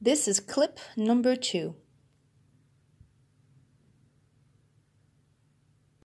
This is clip number two.